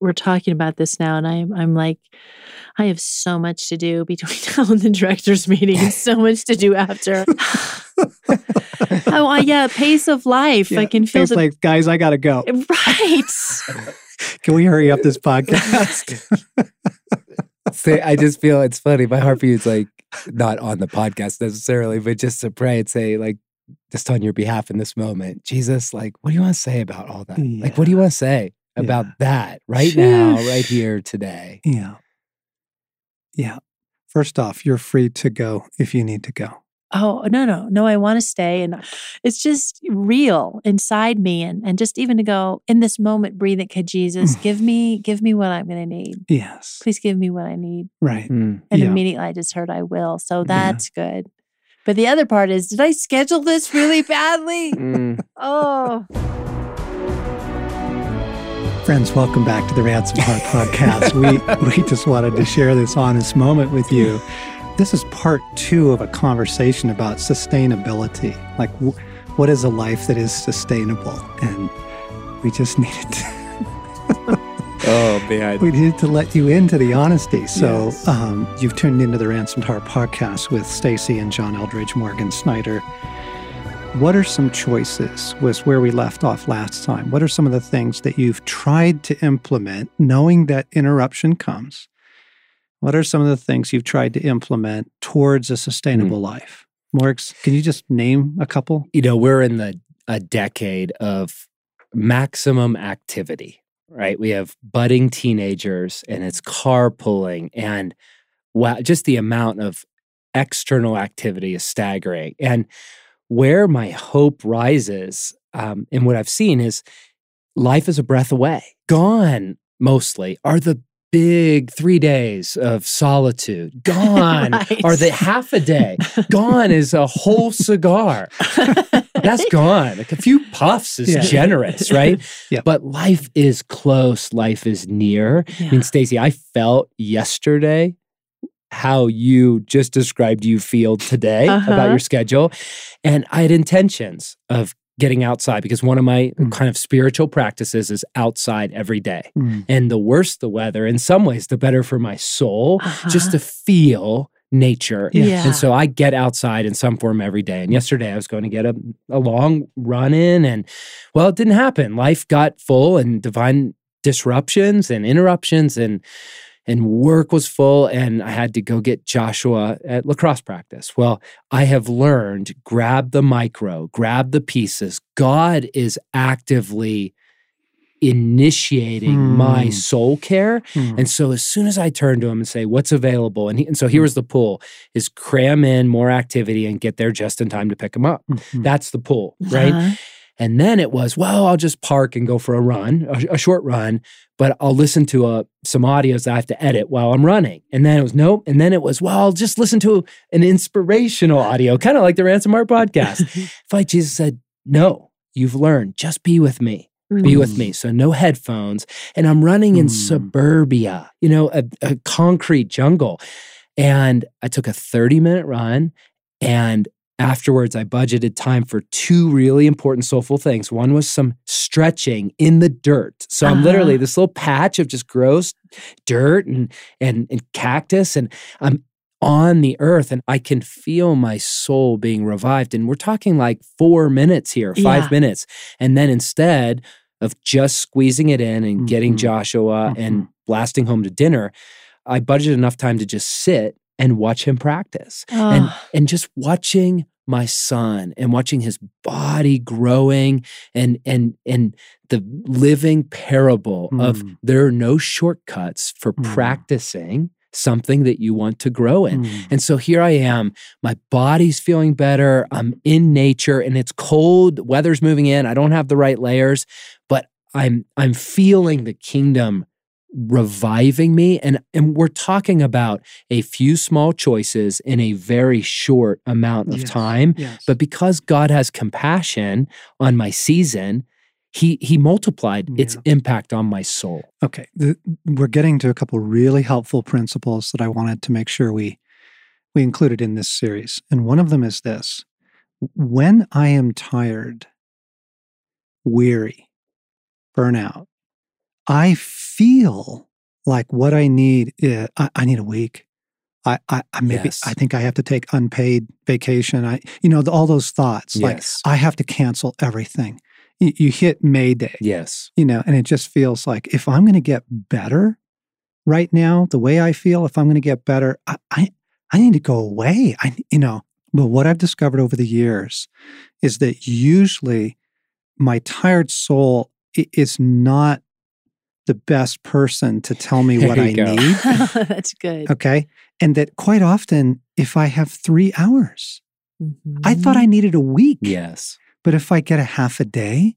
we're talking about this now, and I'm I'm like, I have so much to do between now and the directors' meeting, so much to do after. oh, yeah, pace of life. Yeah, I can feel it's the like, guys, I gotta go. Eh, right. Can we hurry up this podcast? say I just feel it's funny. My heart beats like not on the podcast necessarily, but just to pray and say, like, just on your behalf in this moment, Jesus, like, what do you want to say about all that? Like, what do you want to say about Yeah. that right now, right here today? yeah. Yeah. First off, you're free to go if you need to go. Oh no no no! I want to stay, and it's just real inside me, and and just even to go in this moment, breathe it, okay, Jesus, give me give me what I'm going to need. Yes. Please give me what I need. Right. Mm. And Yeah. immediately I just heard I will. So Yeah. that's good. But the other part is, did I schedule this really badly? Mm. oh, Friends, welcome back to the Ransomed Heart Podcast. We we just wanted to share this honest moment with you. This is part two of a conversation about sustainability. Like, w- what is a life that is sustainable? And we just needed to, Oh man. we needed to let you into the honesty. So Yes. um, you've tuned into the Ransomed Heart Podcast with Stasi and John Eldredge, Morgan Snyder. What are some choices? Was where we left off last time. What are some of the things that you've tried to implement, knowing that interruption comes? What are some of the things you've tried to implement towards a sustainable hmm. life? Morgs, can you just name a couple? you know, we're in the a decade of maximum activity, right? We have budding teenagers and it's carpooling and wow, just the amount of external activity is staggering. And where my hope rises, um, and what I've seen is life is a breath away. Gone mostly are the big three days of solitude. Gone Right. are the half a day. Gone is a whole cigar. That's gone. Like a few puffs is Yeah. generous, right? Yeah. But life is close. Life is near. I mean, Stasi, I felt yesterday how you just described you feel today about Uh-huh. your schedule. And I had intentions of getting outside because one of my Mm. kind of spiritual practices is outside every day. Mm, And the worse the weather, in some ways, the better for my soul, just Uh-huh. to feel nature. Yeah. yeah. And so I get outside in some form every day. And yesterday I was going to get a, a long run in, and well, it didn't happen. Life got full and divine disruptions and interruptions and and work was full and I had to go get Joshua at lacrosse practice. Well, I have learned grab the micro, grab the pieces. God is actively initiating my Hmm. soul care mm. and so as soon as I turn to him and say, what's available? And, he, and so here was the pull is cram in more activity and get there just in time to pick him up. Mhm. That's the pull, right? Uh-huh. And then it was, well, I'll just park and go for a run, a, a short run, but I'll listen to uh some audios that I have to edit while I'm running. And then it was, nope. And then it was, well, I'll just listen to an inspirational audio, kind of like the Ransomed Heart podcast. like Jesus said, no, you've learned, just be with me be Mm. with me. So no headphones. And I'm running in Mm. suburbia, you know, a, a concrete jungle. And I took a 30 minute run. And afterwards, I budgeted time for two really important soulful things. One was some stretching in the dirt. So I'm literally Uh-huh. this little patch of just gross dirt and, and, and cactus. And I'm on the earth and I can feel my soul being revived. And we're talking like four minutes here, five Yeah. minutes. And then instead of just squeezing it in and getting Mhm. Joshua and blasting home to dinner, I budgeted enough time to just sit and watch him practice and Oh, and just watching my son and watching his body growing and and and the living parable of Mm. there are no shortcuts for Mm. practicing something that you want to grow in. Mm. And so here I am. My body's feeling better. I'm in nature and it's cold. Weather's moving in. I don't have the right layers, but I'm I'm feeling the kingdom reviving me and and we're talking about a few small choices in a very short amount of Yes. time Yes. but because God has compassion on my season he he multiplied its impact on my soul Okay, the, we're getting to a couple really helpful principles that I wanted to make sure we we included in this series, and one of them is this: when I am tired, weary, burnout, I feel like what I need, is, I, I need a week. I, I, I maybe Yes. I think I have to take unpaid vacation. I, you know, all those thoughts. Like Yes. I have to cancel everything. You, you hit Mayday, Yes. you know, and it just feels like if I'm going to get better right now, the way I feel, if I'm going to get better, I, I, I need to go away. I, you know, but what I've discovered over the years is that usually my tired soul is not the best person to tell me what I go. need. That's good. Okay. And that quite often, if I have three hours, I thought Mm-hmm. I needed a week. Yes. But if I get a half a day,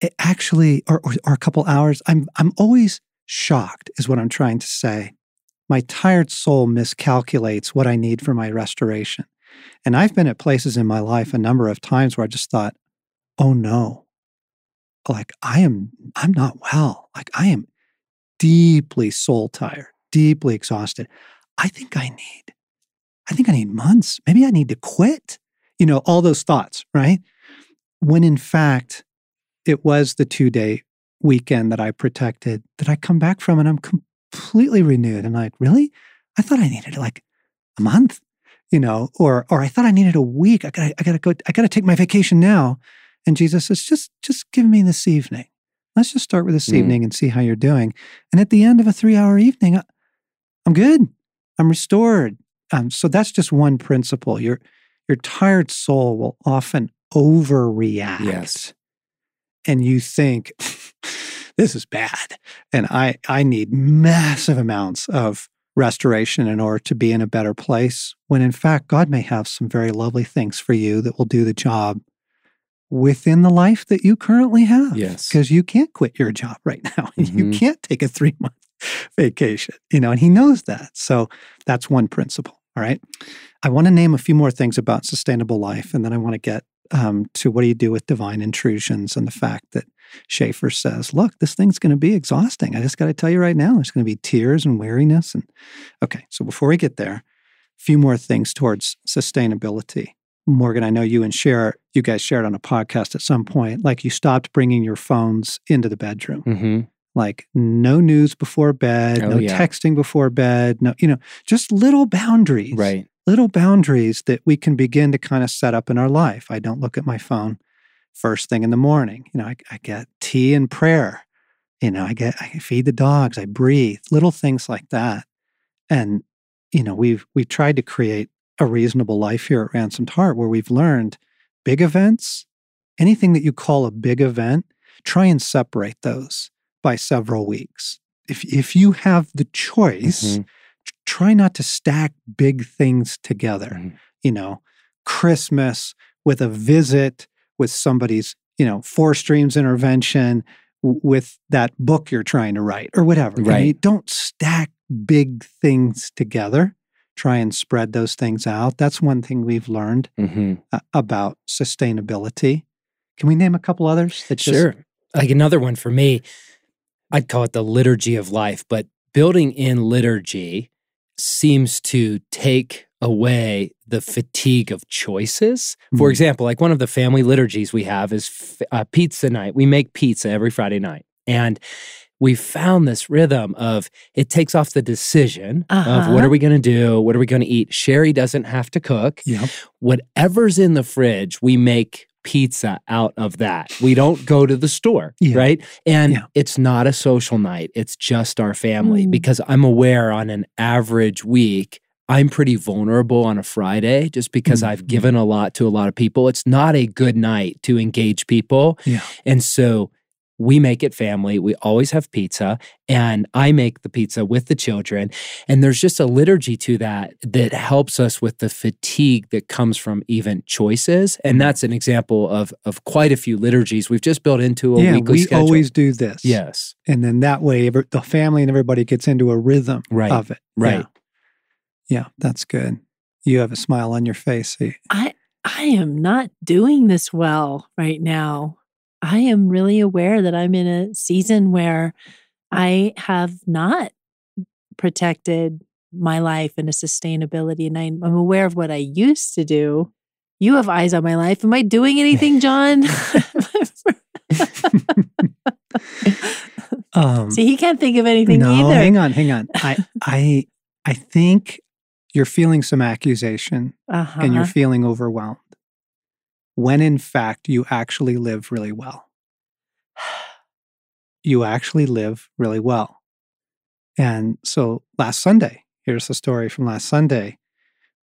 it actually, or, or, or a couple hours, I'm, I'm always shocked, is what I'm trying to say. My tired soul miscalculates what I need for my restoration. And I've been at places in my life a number of times where I just thought, oh no, like I am, I'm not well. Like I am deeply soul tired, deeply exhausted. I think I need, I think I need months. Maybe I need to quit. You know, all those thoughts, right? When in fact, it was the two day weekend that I protected that I come back from and I'm completely renewed. And like, really? I thought I needed like a month, you know, or or I thought I needed a week. I gotta, I gotta go, I gotta take my vacation now. And Jesus says, just just give me this evening. Let's just start with this Mm. evening and see how you're doing. And at the end of a three hour evening, I'm good. I'm restored. Um, so that's just one principle. Your your tired soul will often overreact Yes. and you think this is bad and i i need massive amounts of restoration in order to be in a better place when in fact god may have some very lovely things for you that will do the job within the life that you currently have Yes. because you can't quit your job right now you Mhm. can't take a 3 month vacation you know and he knows that so that's one principle all right i want to name a few more things about sustainable life and then i want to get um, to what do you do with divine intrusions and the fact that Schaefer says, look, this thing's going to be exhausting. I just got to tell you right now, there's going to be tears and weariness. And okay, so before we get there, a few more things towards sustainability. Morgan, I know you and Cher, you guys shared on a podcast at some point, like you stopped bringing your phones into the bedroom. hmm Like no news before bed, Oh, no yeah. texting before bed, no, you know, just little boundaries Right. little boundaries that we can begin to kind of set up in our life. I don't look at my phone first thing in the morning. You know, I, I get tea and prayer. You know, I get I feed the dogs. I breathe. Little things like that. And you know, we've we've tried to create a reasonable life here at Ransomed Heart where we've learned big events, anything that you call a big event, try and separate those by several weeks. If if you have the choice, Mhm. try not to stack big things together. Mhm. You know, Christmas with a visit with somebody's, you know, four streams intervention with that book you're trying to write or whatever. Right. you don't stack big things together. Try and spread those things out. That's one thing we've learned Mhm. uh, about sustainability. Can we name a couple others? That just- Sure. Like another one for me, I'd call it the liturgy of life, but building in liturgy seems to take away the fatigue of choices. For Mhm. example, like one of the family liturgies we have is f- uh, pizza night. We make pizza every Friday night. And we found this rhythm of it takes off the decision of Uh-huh. what are we going to do? What are we going to eat? Sherry doesn't have to cook Yep. whatever's in the fridge, we make pizza out of that. We don't go to the store, Yeah. right? And Yeah. it's not a social night, it's just our family Mm. because I'm aware on an average week, I'm pretty vulnerable on a Friday just because Mhm. I've given a lot to a lot of people. It's not a good night to engage people. Yeah. And so we make it family. We always have pizza, and I make the pizza with the children. And there's just a liturgy to that that helps us with the fatigue that comes from even choices. And that's an example of of quite a few liturgies we've just built into a yeah, weekly we schedule. always do this. yes, And then that way, every, the family and everybody gets into a rhythm Right. of it. Right. Yeah. Yeah, that's good. You have a smile on your face. eh? I I am not doing this well right now. I am really aware that I'm in a season where I have not protected my life and a sustainability and I, I'm aware of what I used to do. You have eyes on my life. Am I doing anything, John? Um, See, he can't think of anything no, either. hang on, hang on. I, I, I think you're feeling some accusation Uh-huh. and you're feeling overwhelmed, when in fact you actually live really well. You actually live really well. And so last Sunday, here's the story from last Sunday.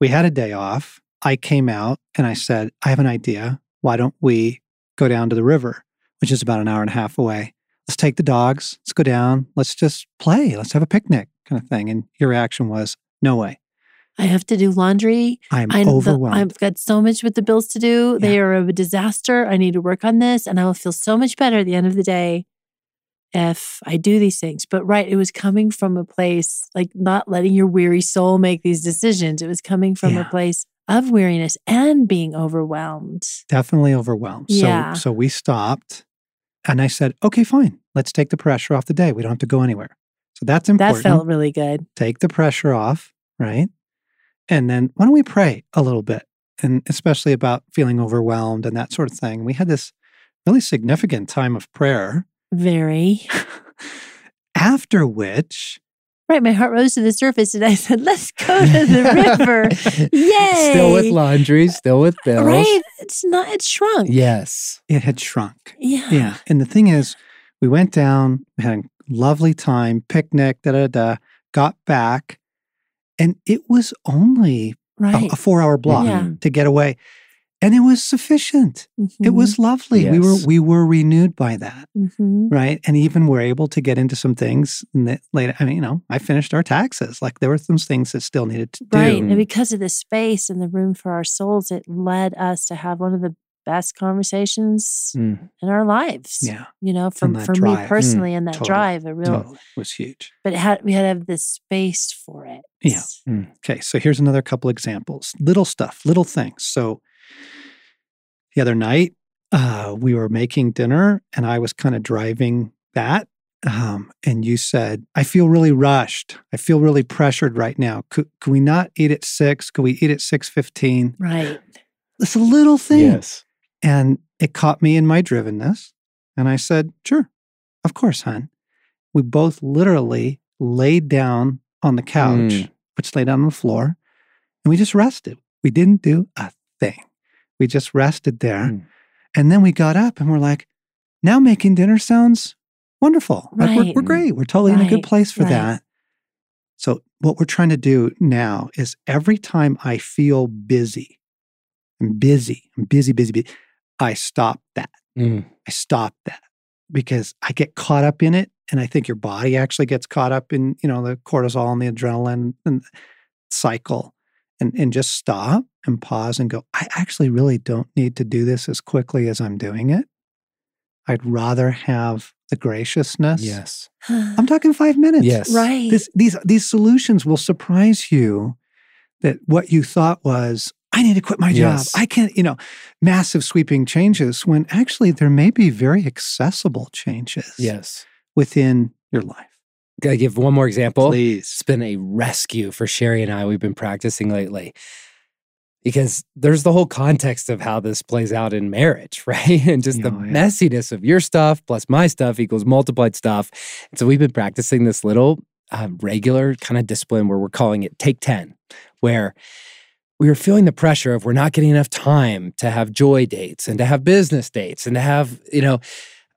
We had a day off. I came out and I said, I have an idea. Why don't we go down to the river, which is about an hour and a half away? Let's take the dogs. Let's go down. Let's just play. Let's have a picnic kind of thing. And your reaction was, no way. I have to do laundry. I'm I'm the- overwhelmed. I've got so much with the bills to do. They are a disaster. I need to work on this, and I will feel so much better at the end of the day if I do these things. But right, it was coming from a place like not letting your weary soul make these decisions. It was coming from Yeah. a place of weariness and being overwhelmed. definitely overwhelmed. Yeah. So so we stopped and I said, okay, fine. Let's take the pressure off the day. We don't have to go anywhere. So that's important. That felt really good. take the pressure off, right? And then why don't we pray a little bit? And especially about feeling overwhelmed and that sort of thing. We had this really significant time of prayer, Very. after which Right, my heart rose to the surface and I said, let's go to the river. Yay. Still with laundry, still with bills. Right? It's not, it's shrunk. Yes. it had shrunk. Yeah. Yeah. And the thing is, we went down, we had a lovely time, picnic, da da da, got back, and it was only a- Right. a, four hour block Yeah. to get away. And it was sufficient. It Mhm. was lovely. We were we were renewed by that, Mhm. right? And even we're able to get into some things in the later. I mean, you know, I finished our taxes. Like there were some things that still needed to do. Right. And because of the space and the room for our souls, it led us to have one of the best conversations Mm. in our lives. Yeah, You know, from for drive. me Mm, personally and that totally, drive, a real totally was huge. but it had we had to have the space for it. Yeah. Okay, so here's another couple examples. Little stuff, little things. So the other night, uh, we were making dinner and I was kind of driving that. Um, and you said, I feel really rushed. I feel really pressured right now. Could, could we not eat at six? Could we eat at 6.15? Right. It's a little thing. Yes. And it caught me in my drivenness. And I said, sure, of course, hon. We both literally laid down on the couch, Mm. which laid down on the floor, and we just rested. We didn't do a thing. We just rested there. Mm. And then we got up and we're like, now making dinner sounds wonderful. Like we're, we're great. We're totally in a good place for Right. that. So, what we're trying to do now is every time I feel busy, I'm busy, I'm busy, busy, busy, I stop that. Mm. I stop that because I get caught up in it. And I think your body actually gets caught up in, you know, the cortisol and the adrenaline and cycle and, and just stop and pause and go, I actually really don't need to do this as quickly as I'm doing it. I'd rather have the graciousness. Yes. I'm talking five minutes. Yes. right. This, these, these solutions will surprise you that what you thought was, I need to quit my job. Yes. I can't, you know, massive sweeping changes when actually there may be very accessible changes Yes. within your life. Can I give one more example? Please. It's been a rescue for Sherry and I. We've been practicing lately because there's the whole context of how this plays out in marriage, right? And just the Oh, yeah. messiness of your stuff plus my stuff equals multiplied stuff. And so we've been practicing this little uh, regular kind of discipline where we're calling it take 10, where we were feeling the pressure of we're not getting enough time to have joy dates and to have business dates and to have, you know,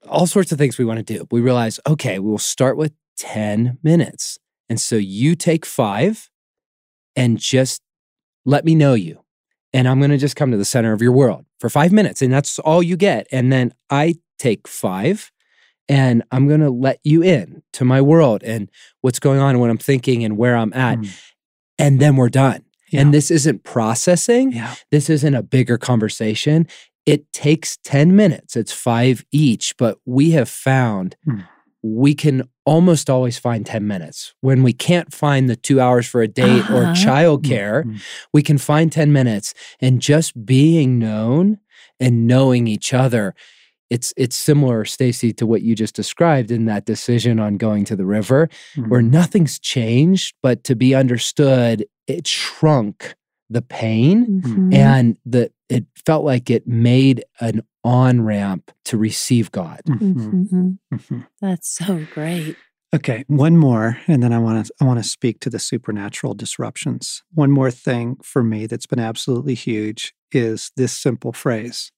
all sorts of things we want to do. We realize, okay, we will start with 10 minutes. And so you take five and just let me know you. And I'm going to just come to the center of your world for five minutes. And that's all you get. And then I take five and I'm going to let you in to my world and what's going on and what I'm thinking and where I'm at. Mm. And then we're done. Yeah. And this isn't processing. Yeah. This isn't a bigger conversation. It takes 10 minutes. It's five each, but we have found Hmm. we can almost always find 10 minutes. When we can't find the two hours for a date or Uh-huh. childcare, Mhm. we can find 10 minutes and just being known and knowing each other. It's it's similar, Stasi, to what you just described in that decision on going to the river where Mhm. nothing's changed, but to be understood, it shrunk the pain Mhm. and the it felt like it made an on ramp to receive God. Mhm. Mhm. Mhm. That's so great. Okay, one more, and then I want to I want to speak to the supernatural disruptions. One more thing for me that's been absolutely huge is this simple phrase: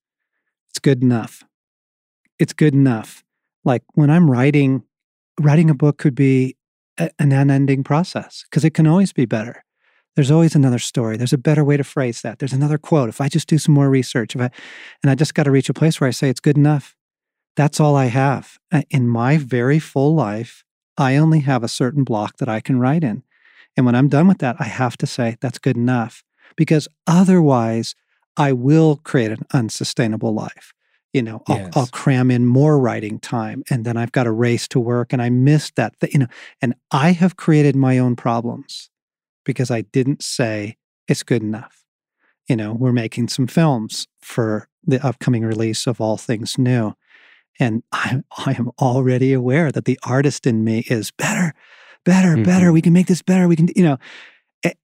"It's good enough." It's good enough. Like when I'm writing, writing a book could be a- an unending process because it can always be better. There's always another story. There's a better way to phrase that. There's another quote. If I just do some more research, if I, and I just got to reach a place where I say it's good enough. That's all I have in my very full life. I only have a certain block that I can write in. And when I'm done with that, I have to say that's good enough because otherwise I will create an unsustainable life. You know, I'll, Yes. I'll cram in more writing time and then I've got a race to work and I missed that. Th- you know, and I have created my own problems because I didn't say it's good enough. You know, we're making some films for the upcoming release of All Things New. And I, I am already aware that the artist in me is better, better, better. Mhm. We can make this better. We can, you know,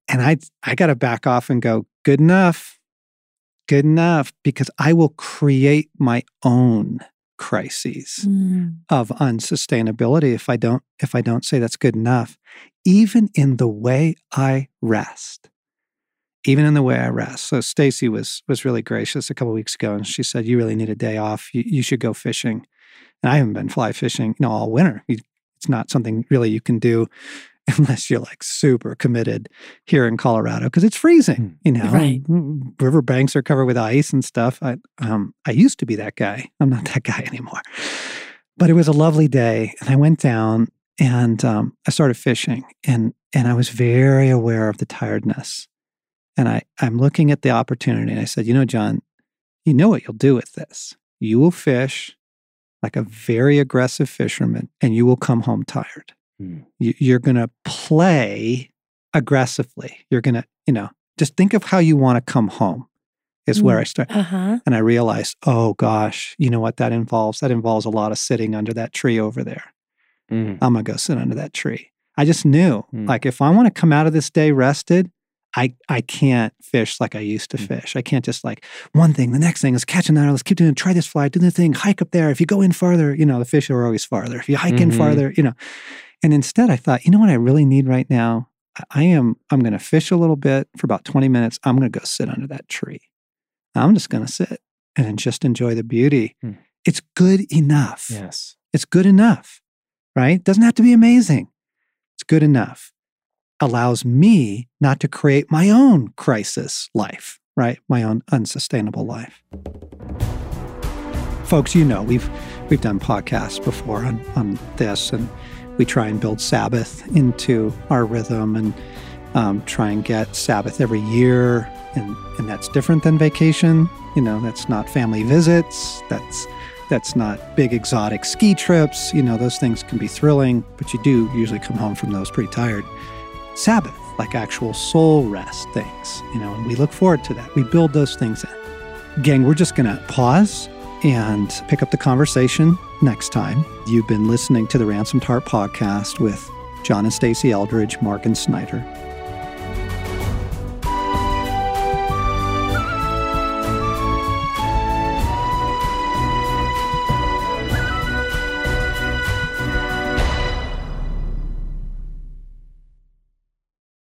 and I, I got to back off and go, good enough, good enough, because I will create my own crises Mm. of unsustainability if I don't, if I don't say that's good enough, even in the way I rest even in the way I rest. So Stasi was was really gracious a couple weeks ago, and she said, "You really need a day off. You, you should go fishing." And I haven't been fly fishing, you know, all winter. You- It's not something really you can do unless you're like super committed here in Colorado because it's freezing. You know, Right. river banks are covered with ice and stuff. I um I used to be that guy. I'm not that guy anymore. But it was a lovely day, and I went down and um, I started fishing, and and I was very aware of the tiredness. And I, I'm looking at the opportunity and I said, you know, John, you know what you'll do with this. You will fish like a very aggressive fisherman and you will come home tired. You, you're going to play aggressively. You're going to, you know, just think of how you want to come home, is where Mm. I start. Uh huh. And I realized, oh gosh, you know what that involves? That involves a lot of sitting under that tree over there. Mm. I'm going to go sit under that tree. I just knew, Hmm. like, if I want to come out of this day rested, I, I can't fish like I used to Hmm. fish. I can't just like one thing, the next thing is catch another. Let's keep doing it. Try this fly, do the thing, hike up there. If you go in farther, you know, the fish are always farther. If you hike in Mhm. farther, you know. And instead, I thought, you know what I really need right now? I- am, I'm going to fish a little bit for about 20 minutes. I'm going to go sit under that tree. I'm just going to sit and just enjoy the beauty. Hmm. It's good enough. Yes. It's good enough, right? Doesn't have to be amazing. It's good enough. Allows me not to create my own crisis life, right? My own unsustainable life. Folks, you know, we've we've done podcasts before on, on this, and we try and build Sabbath into our rhythm and um, try and get Sabbath every year. And, and that's different than vacation. You know, that's not family visits. That's that's not big exotic ski trips. You know, those things can be thrilling, but you do usually come home from those pretty tired. Sabbath, like actual soul rest things, you know, and we look forward to that. We build those things in. Gang, we're just going to pause and pick up the conversation next time. You've been listening to the Ransomed Heart podcast with John and Stasi Eldredge, Mark and Snyder.